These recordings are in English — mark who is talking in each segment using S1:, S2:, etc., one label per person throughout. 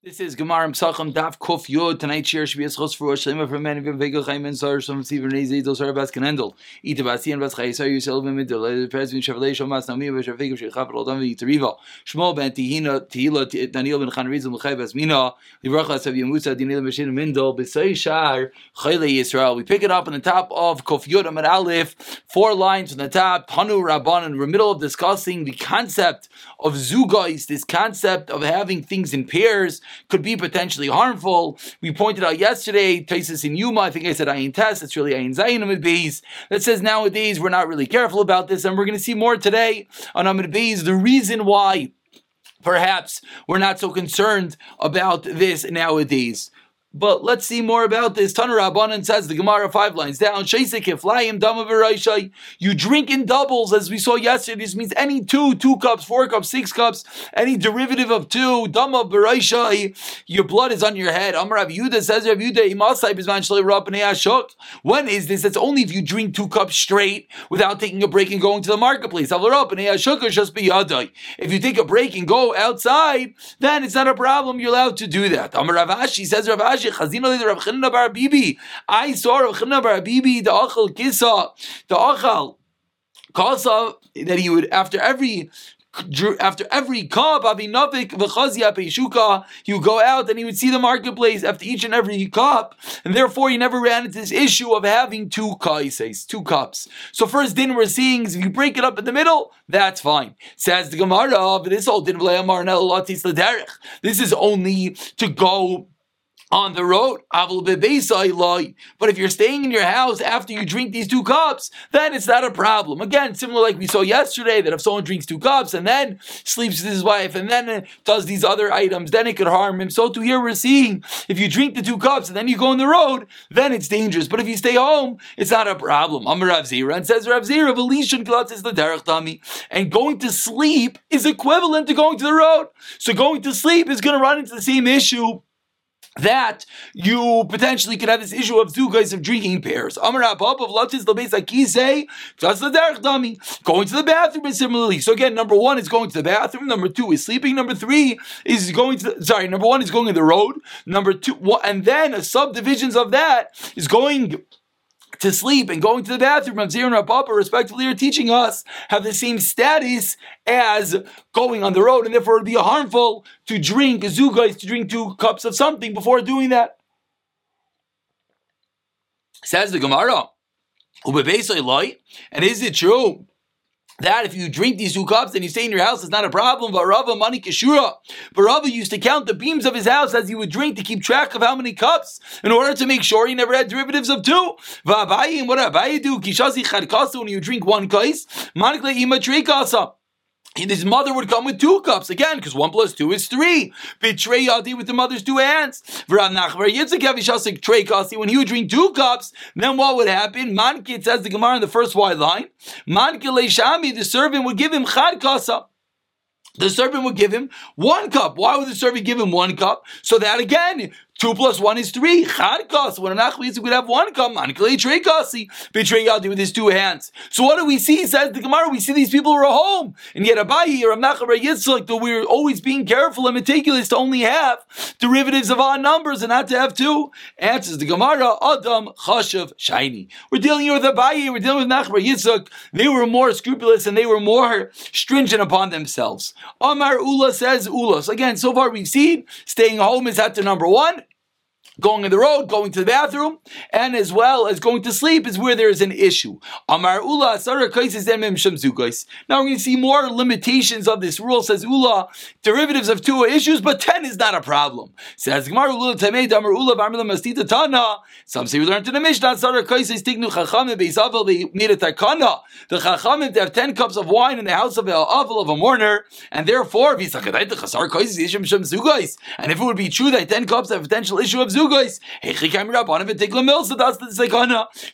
S1: This is Gemara Psachim Daf Kuf Yod. Tonight's share should be a schos for Rosh Shlema for many of them. Vegel Chaim and Sar Shem Sivan Nezi Dol Sar Bas Kenendel. Ita Basi and Bas Chai Sar Yisrael Vim Midol. The President Shavalei Shomas Nami Vash Vegel Shei Chapel Odam Yitriva. Shmuel Ben Tihina Tihila Daniel Ben Chan Rizal Mechai Bas Mina. Livracha Sav Yemusa Daniel Mashin Mindol. B'Say Shar Chayle Yisrael. We pick it up on the top of Kuf Yod Amad Aleph. Four lines from the top. Hanu Rabban. And we're middle of discussing the concept of Zugais. This concept of having things in pairs could be potentially harmful. We pointed out yesterday, Taisis in Yuma, I think I said Ayin Test, it's really Ayin Zayin Amid Beis, that says nowadays we're not really careful about this, and we're going to see more today on Amid Beis, the reason why perhaps we're not so concerned about this nowadays. But let's see more about this. Tanur Rabbanan says the Gemara five lines down. You drink in doubles, as we saw yesterday. This means any two, two cups, four cups, six cups, any derivative of two. Dama. Your blood is on your head. Amar Rav Yudah says Rav Yudah When is this? It's only if you drink two cups straight without taking a break and going to the marketplace. If you take a break and go outside, then it's not a problem. You're allowed to do that. Amar Rav Ashi says Rav Ashi Chazina Rav Chanina Bar Bibi. I saw Rav Chanina Bar Bibi the Achal Kisa the Achal Kasa that he would after every after every cup, avinavik v'chazia peishuka, he would go out and he would see the marketplace after each and every cup, and therefore he never ran into this issue of having two kaises, two cups. So first din we're seeing is if you break it up in the middle, that's fine. Says the Gemara, but this whole din This is only to go on the road. But if you're staying in your house after you drink these two cups, then it's not a problem. Again, similar like we saw yesterday, that if someone drinks two cups and then sleeps with his wife and then does these other items, then it could harm him. So to here we're seeing if you drink the two cups and then you go on the road, then it's dangerous. But if you stay home, it's not a problem. Amar Rav Zira and says Rav Zira, is the derech and going to sleep is equivalent to going to the road. So going to sleep is going to run into the same issue that you potentially could have this issue of zugais of drinking pairs. Amar of latis lebeis akise just the derech dami going to the bathroom is similarly. So again, number one is going to the bathroom. Number two is sleeping. Number three is going to the, sorry. Number one is going in the road. Number two, and then subdivisions of that is going to sleep and going to the bathroom, Rav Zir and Papa, respectively, are teaching us have the same status as going on the road, and therefore it would be harmful to drink zugais, to drink two cups of something before doing that. Says the Gemara, and is it true that if you drink these two cups and you stay in your house, it's not a problem. But Rava money kishura. But Rava used to count the beams of his house as he would drink to keep track of how many cups in order to make sure he never had derivatives of two. Va'abayi, and what Abayi do? Kishazi chadkasa when you drink one kais, manikle ima kasa his mother would come with two cups again, because one plus two is three. Betray Yadi with the mother's two hands. When he would drink two cups, then what would happen? Mankit says the Gemara in the first wide line. Mankit the servant would give him chad kasa the servant would give him one cup. Why would the servant give him one cup? So that again, Two plus one is three. Chadkas. When an achli would have one cup, manikle treikasi. Betray Yadi with his two hands. So what do we see? Says the Gemara. We see these people were home, and yet Abayi or Amnachar Yitzchak that we're always being careful and meticulous to only have derivatives of odd numbers and not to have two. Answers the Gemara. Adam chashav shiny. We're dealing here with Abayi. We're dealing with Nachbar Yitzchak. They were more scrupulous and they were more stringent upon themselves. Amar Ula says Ula. So again, so far we've seen staying home is at the number one going in the road, going to the bathroom, and as well as going to sleep is where there is an issue. Amar Ula Now we're going to see more limitations of this rule. Says Ula, derivatives of two issues, but ten is not a problem. Says Gemara Ula Tamed Amar Ula Mastita Tana. Some say we learned in the Mishnah Sarah Kaisis Tignu Chachamim Beisavel they made. The Chachamim to have ten cups of wine in the house of El Avel of a mourner, and therefore and if it would be true that ten cups have potential issue of zugos.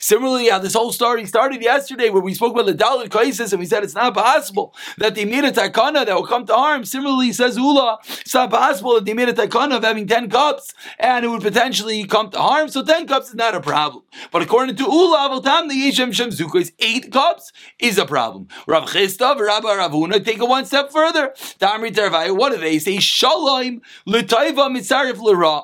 S1: Similarly, how this whole story started yesterday, where we spoke about the Dalit crisis and we said it's not possible that they made a takana that will come to harm. Similarly, says Ula, it's not possible that they made a takana of having 10 cups and it would potentially come to harm. So 10 cups is not a problem. But according to Ula, Avaltam, the Yeshem Shem Zukos, 8 cups is a problem. Rav Chisda, Rabbi Ravuna take it one step further. What do they say? Shalom, L'taiva mitzarif l'ra.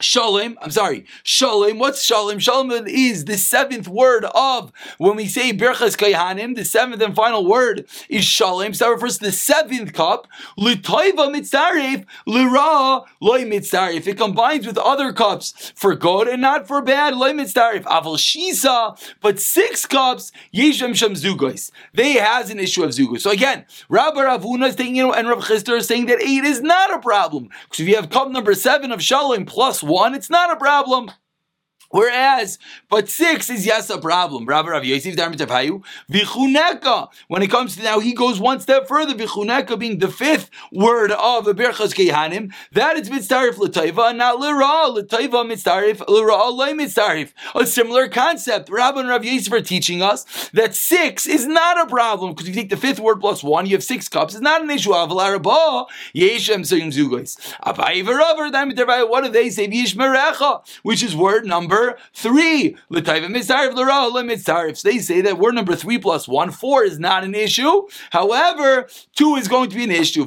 S1: Shalom, I'm sorry, Shalom. What's Shalom? Shalom is the seventh word of when we say Birchas Kayhanim. The seventh and final word is Shalom. So that refers to the seventh cup. L'toiva mitzarif l'ra loy mitzarif. It combines with other cups for good and not for bad. Loy mitzarif aval shisa. But six cups yeshem shem zugos. They has an issue of zugos. So again, Rabbi Ravuna is saying, you know, and Rabbi Chisda is saying that eight is not a problem because if you have cup number seven of Shalom plus one, it's not a problem. Whereas, but six is yes a problem. Rabbi Vichuneka. When it comes to now, he goes one step further. Vichuneka being the fifth word of the Berchas Kehanim. That is mitzarif l'tayva, not l'ra. L'tayva mitzarif, l'ra loy mitzarif. A similar concept. Rabbi and Rav Yosef are teaching us that six is not a problem because if you take the fifth word plus one, you have six cups. It's not an issue. Avalarabah yeshem sayim zugos. What do they say? Which is word number three. They say that word number three plus one, four is not an issue. However, two is going to be an issue.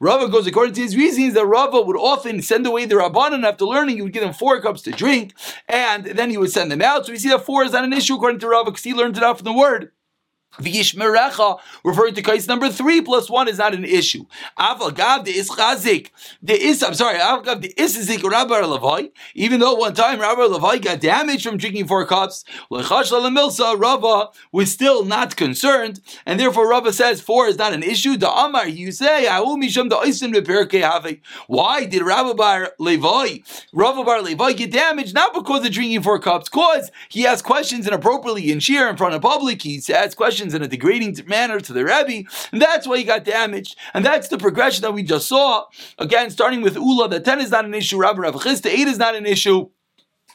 S1: Rava goes according to his reasons that Rava would often send away the Rabbanan after learning. He would give them four cups to drink, and then he would send them out. So we see that four is not an issue according to Rava because he learned it out from the word. V'yishmerecha, referring to case number three plus one is not an issue. Avagav the is chazik, the is I'm sorry, avagav the is zik Rabbi Levai. Even though one time Rabbi Levai got damaged from drinking four cups, lechash lemilsa was still not concerned, and therefore Rava says four is not an issue. The Amar you say the. Why did Rabbi Bar Levai, Rabbi Bar Levai get damaged? Not because of drinking four cups, cause he asked questions inappropriately in shir in front of public. He asked questions in a degrading manner to the Rebbe, and that's why he got damaged. And that's the progression that we just saw. Again, starting with Ula, that 10 is not an issue, Rabbi Rav Chisda, 8 is not an issue.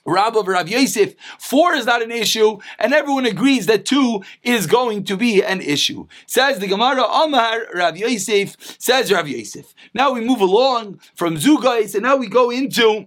S1: Rav of Rav Yosef, four is not an issue, and everyone agrees that two is going to be an issue. Says the Gemara, Amar Rav Yosef, says Rav Yosef. Now we move along from Zugais, and now we go into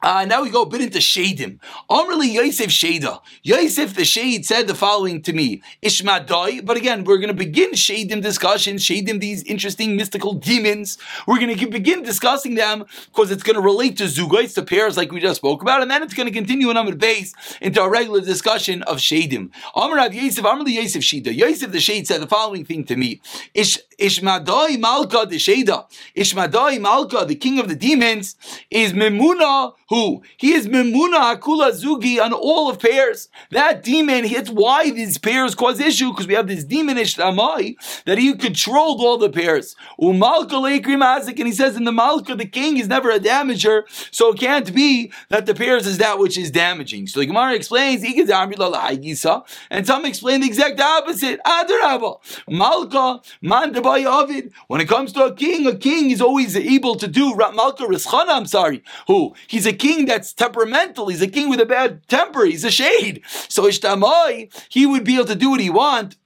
S1: uh, now we go a bit into Shadim. Amrli Yosef Shada. Yosef the Shade said the following to me, Ishmadai. But again, we're going to begin Shadim discussion, Shadim, these interesting mystical demons. We're going to begin discussing them because it's going to relate to Zugais, the pairs like we just spoke about, and then it's going to continue in Amr base into a regular discussion of Shadim. Amr Yosef, Amrli Yosef Shada. Yosef the Shade said the following thing to me, Ish, Ishmadai Malka the Shada. Ishmadai Malka, the king of the demons, is Memuna who? He is Memuna Akula Zugi on all of pairs. That demon, it's why these pairs cause issue, because we have this demonish Ramai that he controlled all the pairs. Umalka Mazik, and he says in the Malka, the king is never a damager, so it can't be that the pairs is that which is damaging. So the Gemara explains, and some explain the exact opposite. Adarabba. Malka, Mandabai Avid. When it comes to a king, a king is always able to do Malka Rischana, I'm sorry, who? He's a king that's temperamental. He's a king with a bad temper. He's a shade. So Ishtamai, he would be able to do what he want.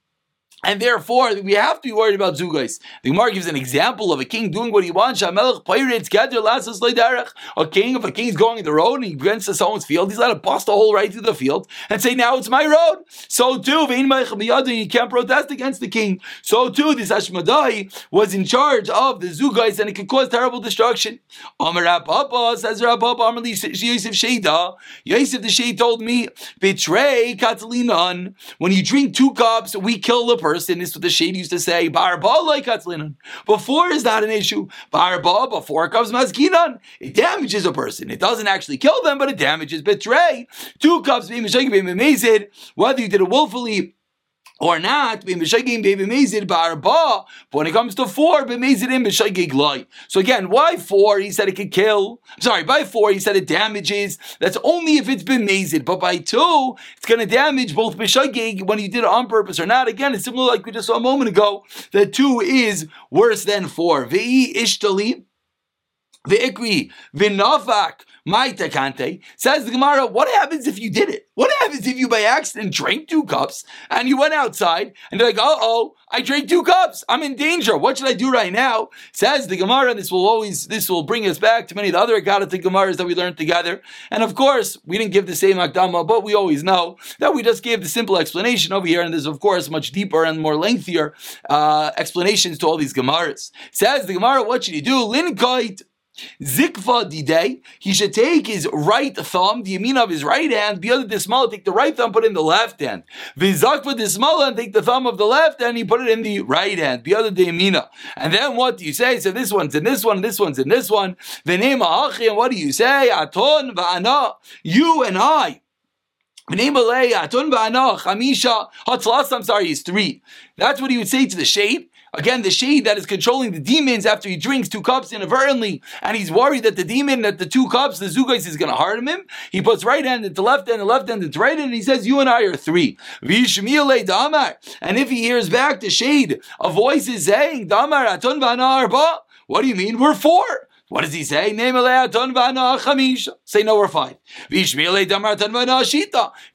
S1: And therefore, we have to be worried about Zugais. The Gemara gives an example of a king doing what he wants. Shamelech pirates gather lasses leiderech. A king, if a king's going in the road and he gets to someone's field, he's allowed to bust a hole right through the field and say, now it's my road. So too, you can't protest against the king. So too, this Ashmadai was in charge of the Zugais and it could cause terrible destruction. Amar Papa says Rabba Amar Yosef Sheida. Yosef the Shade told me, betray Katalinan. When you drink two cups, we kill the person person. Is what the shade used to say. Barba like katzlinan. Before is not an issue. Barba before comes maskinan. It damages a person. It doesn't actually kill them, but it damages. Betray two cups being whether you did it willfully or not, but when it comes to four, so again, why four? He said it could kill. Sorry, by four, he said it damages. That's only if it's been mazed. But by two, it's going to damage both b'shagig when you did it on purpose or not. Again, it's similar like we just saw a moment ago, that two is worse than four. Ve'i ishtali, ve'ikri, v'navak, Maitakante says the Gemara, what happens if you did it? What happens if you by accident drank two cups and you went outside and you're like, uh oh, I drank two cups. I'm in danger. What should I do right now? Says the Gemara, this will always, this will bring us back to many of the other Agadah Gemaras that we learned together. And of course, we didn't give the same Akdama, but we always know that we just gave the simple explanation over here. And there's, of course, much deeper and more lengthier uh, explanations to all these Gemaras. Says the Gemara, what should you do? Linkoit Zikva didei, he should take his right thumb, the yamin of his right hand, the other dismala, take the right thumb, put it in the left hand. Vizakva dismala, and take the thumb of the left hand, he put it in the right hand, the other the yamina. And then what do you say? So this one's in this one, this one's in this one. V'nema achi, and what do you say? Aton v'ana, you and I. I'm sorry, he's three. That's what he would say to the shade. Again, the shade that is controlling the demons after he drinks two cups inadvertently, and he's worried that the demon, that the two cups, the zugais is going to harm him. He puts right hand into left hand, and left hand into right hand, and he says, "You and I are three. And if he hears back the shade, a voice is saying, "Damar atun What do you mean? We're four. What does he say? Say no, we're five. If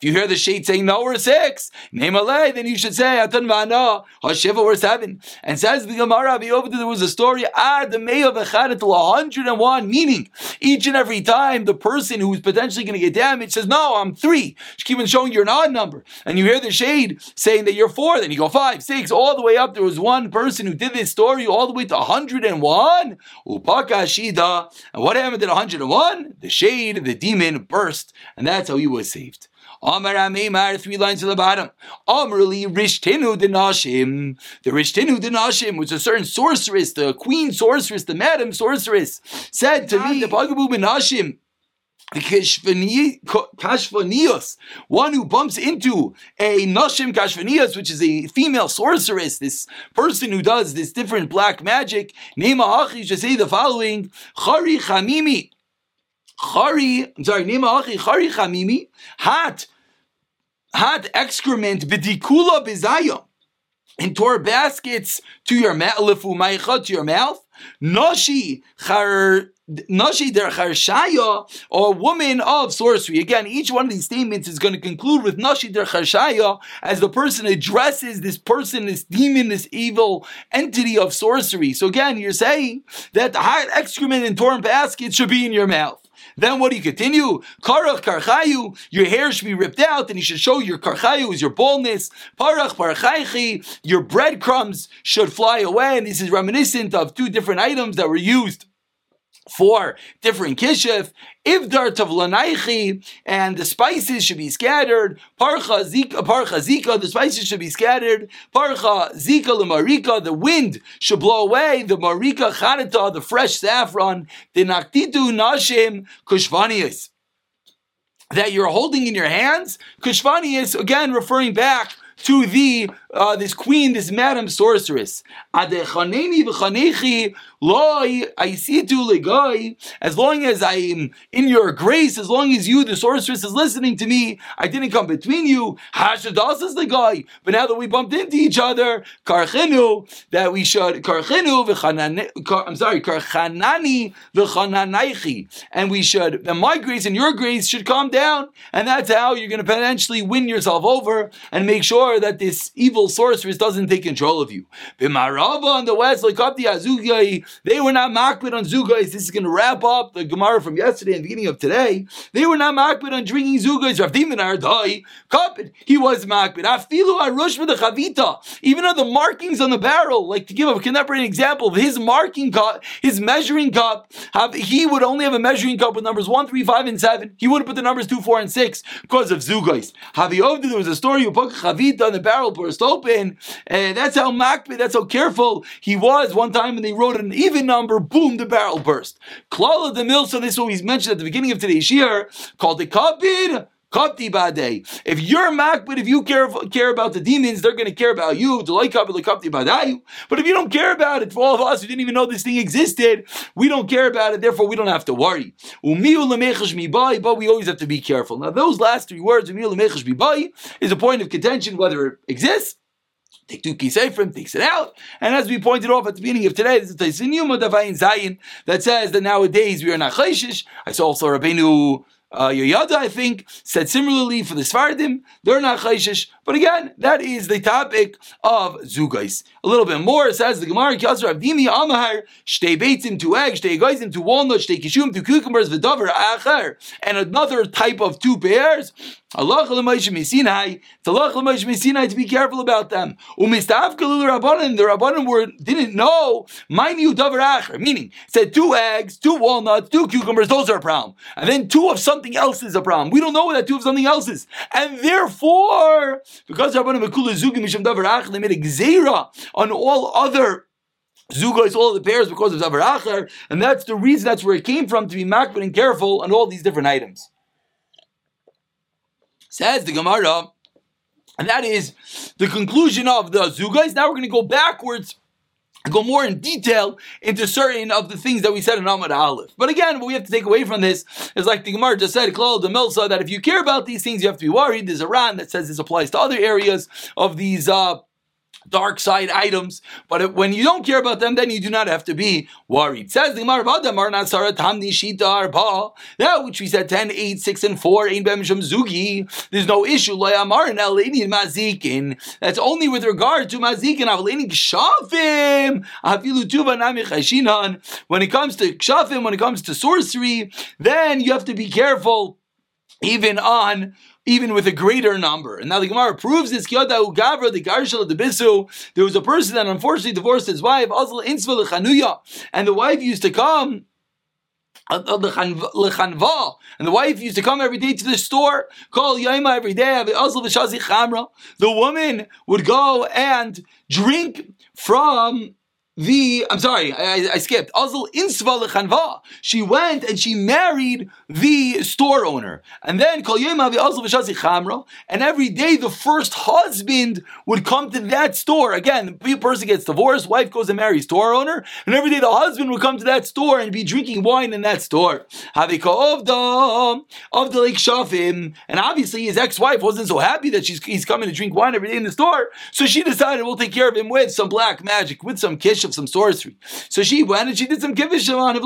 S1: you hear the shade saying no, we're six. Then you should say Hashiva, we're seven. And says the Gemara, there was a story, ah, Ad until 101, meaning each and every time the person who is potentially going to get damaged says, No, I'm three. Keep on showing an odd number. And you hear the shade saying that you're four, then you go five, six, all the way up. There was one person who did this story all the way to 101. Upakashi And what happened at 101? The shade, the demon burst, and that's how he was saved. Amar Amemar, three lines to the bottom. Amarli Rishtinu Dinashim. The Rishtinu Dinashim was a certain sorceress, the queen sorceress, the madam sorceress, said to me, the Bagabu Binashim. Kashvanios, one who bumps into a Nashim Kashvanios, which is a female sorceress, this person who does this different black magic, Nema Achi should say the following, Chari Chamimi, Chari, I'm sorry, Nema Achi, Chari Chamimi, Hat, Hat excrement, Bidikula Bizayah, and tore baskets to your mouth, to your mouth, Noshi Char Nashi der or woman of sorcery. Again, each one of these statements is going to conclude with Nashi der as the person addresses this person, this demon, this evil entity of sorcery. So again, you're saying that the hot excrement in torn basket should be in your mouth. Then what do you continue? Karach karchayu, your hair should be ripped out, and you should show your karchayu is your baldness. Parach parchaychi, your breadcrumbs should fly away, and this is reminiscent of two different items that were used for different kishif. Ivdar tavlanaichi, and the spices should be scattered. Parcha zika, parcha zika, the spices should be scattered. Parcha zika lemarika, the wind should blow away. The marika chanita, the fresh saffron. The naktitu nashim kushvanias. That you're holding in your hands. Kushvanias, again referring back to the uh, this queen, this madam sorceress. As long as I am in your grace, as long as you, the sorceress, is listening to me, I didn't come between you. The. But now that we bumped into each other, karchenu, that we should karchenu I'm sorry, karchanani v'chananaichi, and we should, and my grace and your grace should calm down, and that's how you're going to potentially win yourself over and make sure that this evil sorceress doesn't take control of you. B'marava on the west, like up the Azugai, they were not makbid on Zugais. This is going to wrap up the Gemara from yesterday and the beginning of today. They were not makbid on drinking Zugais. Rav Dimin Ardai, he was makbid. Afilu arush the chavita. Even on the markings on the barrel, like to give a contemporary example his marking cup, his measuring cup, have, he would only have a measuring cup with numbers 1, 3, 5, and 7. He wouldn't put the numbers 2, 4, and 6 because of Zugais. Havi there was a story put chavita on the barrel burst open. Uh, that's how makbid, that's how careful he was. One time when they wrote an even number, boom, the barrel burst. Klala the mill, so this is what he's mentioned at the beginning of today's year, called the kabid Kapti bade. If you're makbid, if you care care about the demons, they're going to care about you. But if you don't care about it, for all of us who didn't even know this thing existed, we don't care about it. Therefore, we don't have to worry. But we always have to be careful. Now, those last three words, is a point of contention whether it exists take two kisefrim, takes it out. And as we pointed off at the beginning of today, this is Taisin Yuma Davayin Zayin that says that nowadays we are not chayshish. I saw also Rabbeinu uh, Yoyada, I think, said similarly for the Svardim, they're not chayshish. But again, that is the topic of Zugais. A little bit more, it says the Gemara, Kyasar Avdimi Amahar, Shtei Beitzim, two eggs, Shtei Goizim, two walnuts, Shtei Kishum, two cucumbers, Vidavar Acher, and another type of two pears. Allah Sinai. It's Allah Sinai to be careful about them. Umistafkalul Rabbanim. The Rabbanim were didn't know. Mind you, Davar Acher. Meaning, said two eggs, two walnuts, two cucumbers. Those are a problem. And then two of something else is a problem. We don't know what that two of something else is. And therefore, because Rabbanim Bekula Zugim Misham Davar they made a gzeira on all other Zugos, all the pairs because of Davar Acher, and that's the reason. That's where it came from to be makbid and careful on all these different items. Says the Gemara, and that is the conclusion of the Zugais. Now we're going to go backwards go more in detail into certain of the things that we said in Amad Aleph. But again, what we have to take away from this is like the Gemara just said, Klal the Milsa, that if you care about these things, you have to be worried. There's a Ran that says this applies to other areas of these uh, dark side items. But when you don't care about them, then you do not have to be worried. Says the Gemara about them, that which we said 10, 8, 6, and 4, zugi. There's no issue. mazikin. That's only with regard to mazikin. When it comes to kshafim, when it comes to sorcery, then you have to be careful even on even with a greater number. And now the Gemara proves this. Kiyada Ugavra, the Garshal of the Bisu, there was a person that unfortunately divorced his wife, and the wife used to come and the wife used to come every day to the store, call Yaima every day, the woman would go and drink from the I'm sorry, I, I skipped. Azul insva lechanva. She went and she married the store owner, and then kol chamra. And every day the first husband would come to that store. Again, the person gets divorced, wife goes and marries store owner, and every day the husband would come to that store and be drinking wine in that store. Havika of the of the lake shafim, and obviously his ex-wife wasn't so happy that she's he's coming to drink wine every day in the store, so she decided we'll take care of him with some black magic, with some kish of some sorcery. So she went and she did some kivvish on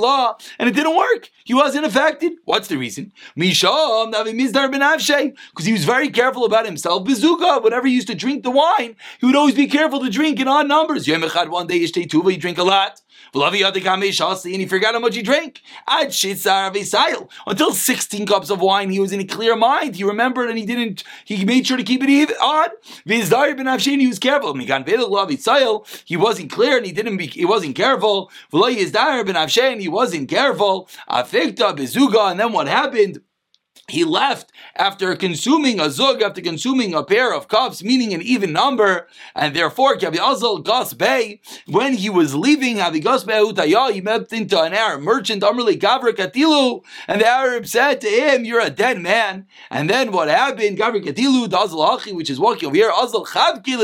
S1: law, and it didn't work. He wasn't affected. What's the reason? Because he was very careful about himself. Bizuka, whenever he used to drink the wine, he would always be careful to drink in odd numbers. One day, he drink a lot. And he forgot how much he drank. Until 16 cups of wine, he was in a clear mind. He remembered and he didn't, he made sure to keep it even odd. He was careful. He wasn't clear and he didn't be, he wasn't careful. He wasn't careful. And then what happened? He left after consuming a zug, after consuming a pair of cups, meaning an even number, and therefore Kabi Azal Gas Bey, when he was leaving Avi Gas Bey he met into an Arab merchant, Amrli Gavra Katilu, and the Arab said to him, You're a dead man. And then what happened? Gavra Katilu, Dazal Achi, which is walking over here, Azal Chavki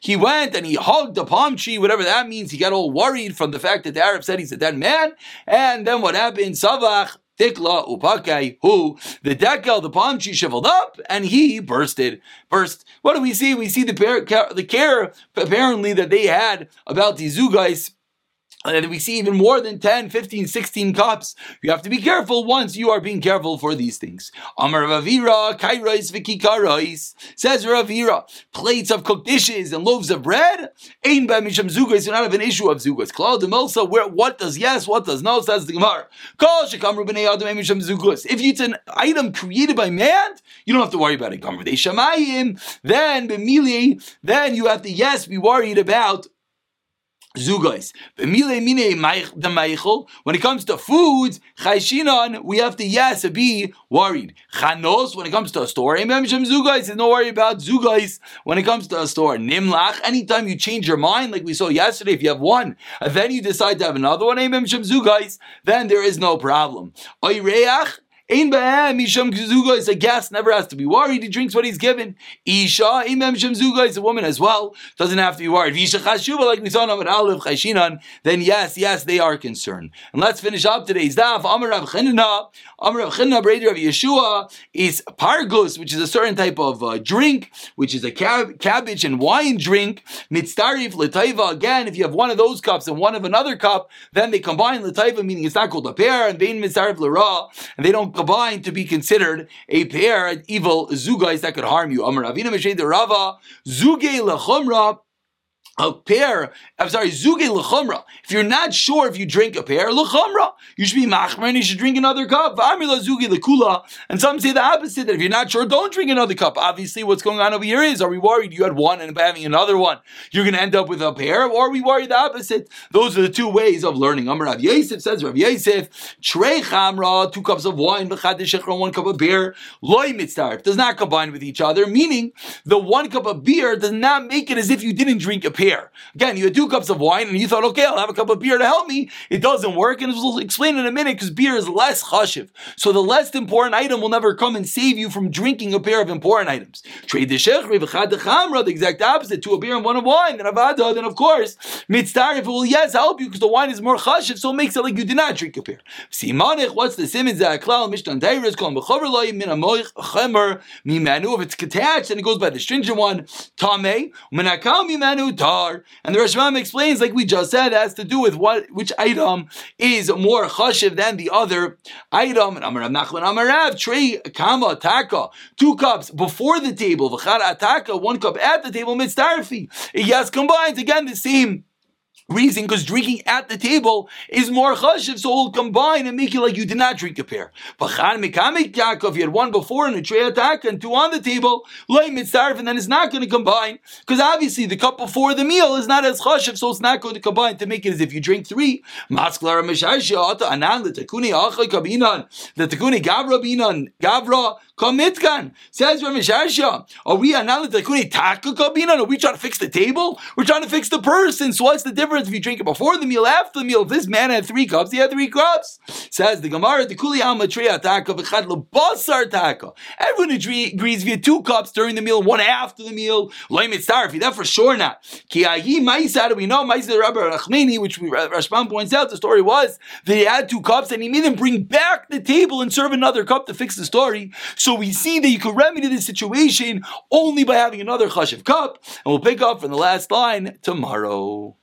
S1: he went and he hugged the palm tree, whatever that means. He got all worried from the fact that the Arab said he's a dead man. And then what happened? Savach Tikla upakai who the decal, the palm tree shriveled up and he bursted. Burst. What do we see? We see the, the care apparently that they had about these zugais and we see even more than 10, 15, 16 cups. You have to be careful once you are being careful for these things. Amar Ravira, Kairais Vikikarais, says Ravira, plates of cooked dishes and loaves of bread, Ain Misham Zugos, you not have an issue of Zugos. Klal de Milsa, where what does yes, what does no, says the Gemara. If it's an item created by man, you don't have to worry about it. Then, then you have to, yes, be worried about Zugais. When it comes to foods, chayshinon, we have to yes be worried. Chanos, when it comes to a store, zugais is no worry about zugais. When it comes to a store, nimlach, anytime you change your mind, like we saw yesterday, if you have one, then you decide to have another one, zugais, then there is no problem. Oyreach, Ein ba'em misham zuga is a guest, never has to be worried. He drinks what he's given. Isha ein ba'em misham zuga is a woman as well, doesn't have to be worried. Visha chashuva like we saw in Aleph Chashinan. Then yes, yes, they are concerned. And let's finish up today's daf. Amar Rav Chinna, Amar Rav Chinna, Breder of Yeshua is pargus, which is a certain type of uh, drink, which is a cab- cabbage and wine drink. Mitzarif letaiva. Again, if you have one of those cups and one of another cup, then they combine letaiva, meaning it's not called a pair, and bein mitzarif lera, and they don't combine to be considered a pair, of evil zugais that could harm you. Amar Ravina Meshed Rava, zuge lechumra a pair, I'm sorry, zuge l'chumra. If you're not sure if you drink a pair, l'chumra, you should be machmer and you should drink another cup. V'amila zuge l'kula. And some say the opposite, that if you're not sure, don't drink another cup. Obviously, what's going on over here is, are we worried you had one and by having another one, you're going to end up with a pair, or are we worried the opposite? Those are the two ways of learning. Amr Rav Yosef says, Rav Yosef, trei chamra, two cups of wine, v'chad one cup of beer, loy mitzarif, does not combine with each other, meaning the one cup of beer does not make it as if you didn't drink a pair beer. Again, you had two cups of wine and you thought, okay, I'll have a cup of beer to help me. It doesn't work, and we'll explain in a minute because beer is less chashiv. So the less important item will never come and save you from drinking a pair of important items. Trade the shechri the exact opposite, to a beer and one of wine, then avada, then of course, mitzdarif will yes help you because the wine is more chashiv, so it makes it like you did not drink a pair. Simanich, what's the simon zaklal mishtan dairis kol mechover loy min amoich chemer mimanu. If it's attached, then it goes by the stringent one. Tameh minakal mimanu and the Rashbam explains, like we just said, has to do with what which item is more chashiv than the other item. And Amarav Nachman Amarav, trey kama taka, two cups before the table, v'char ataka, one cup at the table, mitzdarfi. Yes, combines again the same reason because drinking at the table is more chashiv, so it'll combine and make you like you did not drink a pair. But Yaakov, you had one before and a tray attack and two on the table, loy mitzarif, and then it's not going to combine because obviously the cup before the meal is not as chashiv, so it's not going to combine to make it as if you drink three. The kabinan the tekuni gavra binan gavra kamitkan says Rameshashia. Are we anan the tekuni taka kabinan? Are we trying to fix the table? We're trying to fix the person. So what's the difference? if you drink it before the meal, after the meal. If this man had three cups, he had three cups. Says the Gemara, the Kuli Alma Treya Taka, V'chad Lebasar Taka. Everyone agrees via two cups during the meal, one after the meal. Loim Mitzarfi, that for sure not. Ki Ayi Maisa, we know Maisa Rabbi Rachmeni, which we, Rashbam points out, the story was that he had two cups and he made them bring back the table and serve another cup to fix the story. We see that you can remedy this situation only by having another chashiv cup. And we'll pick up from the last line tomorrow.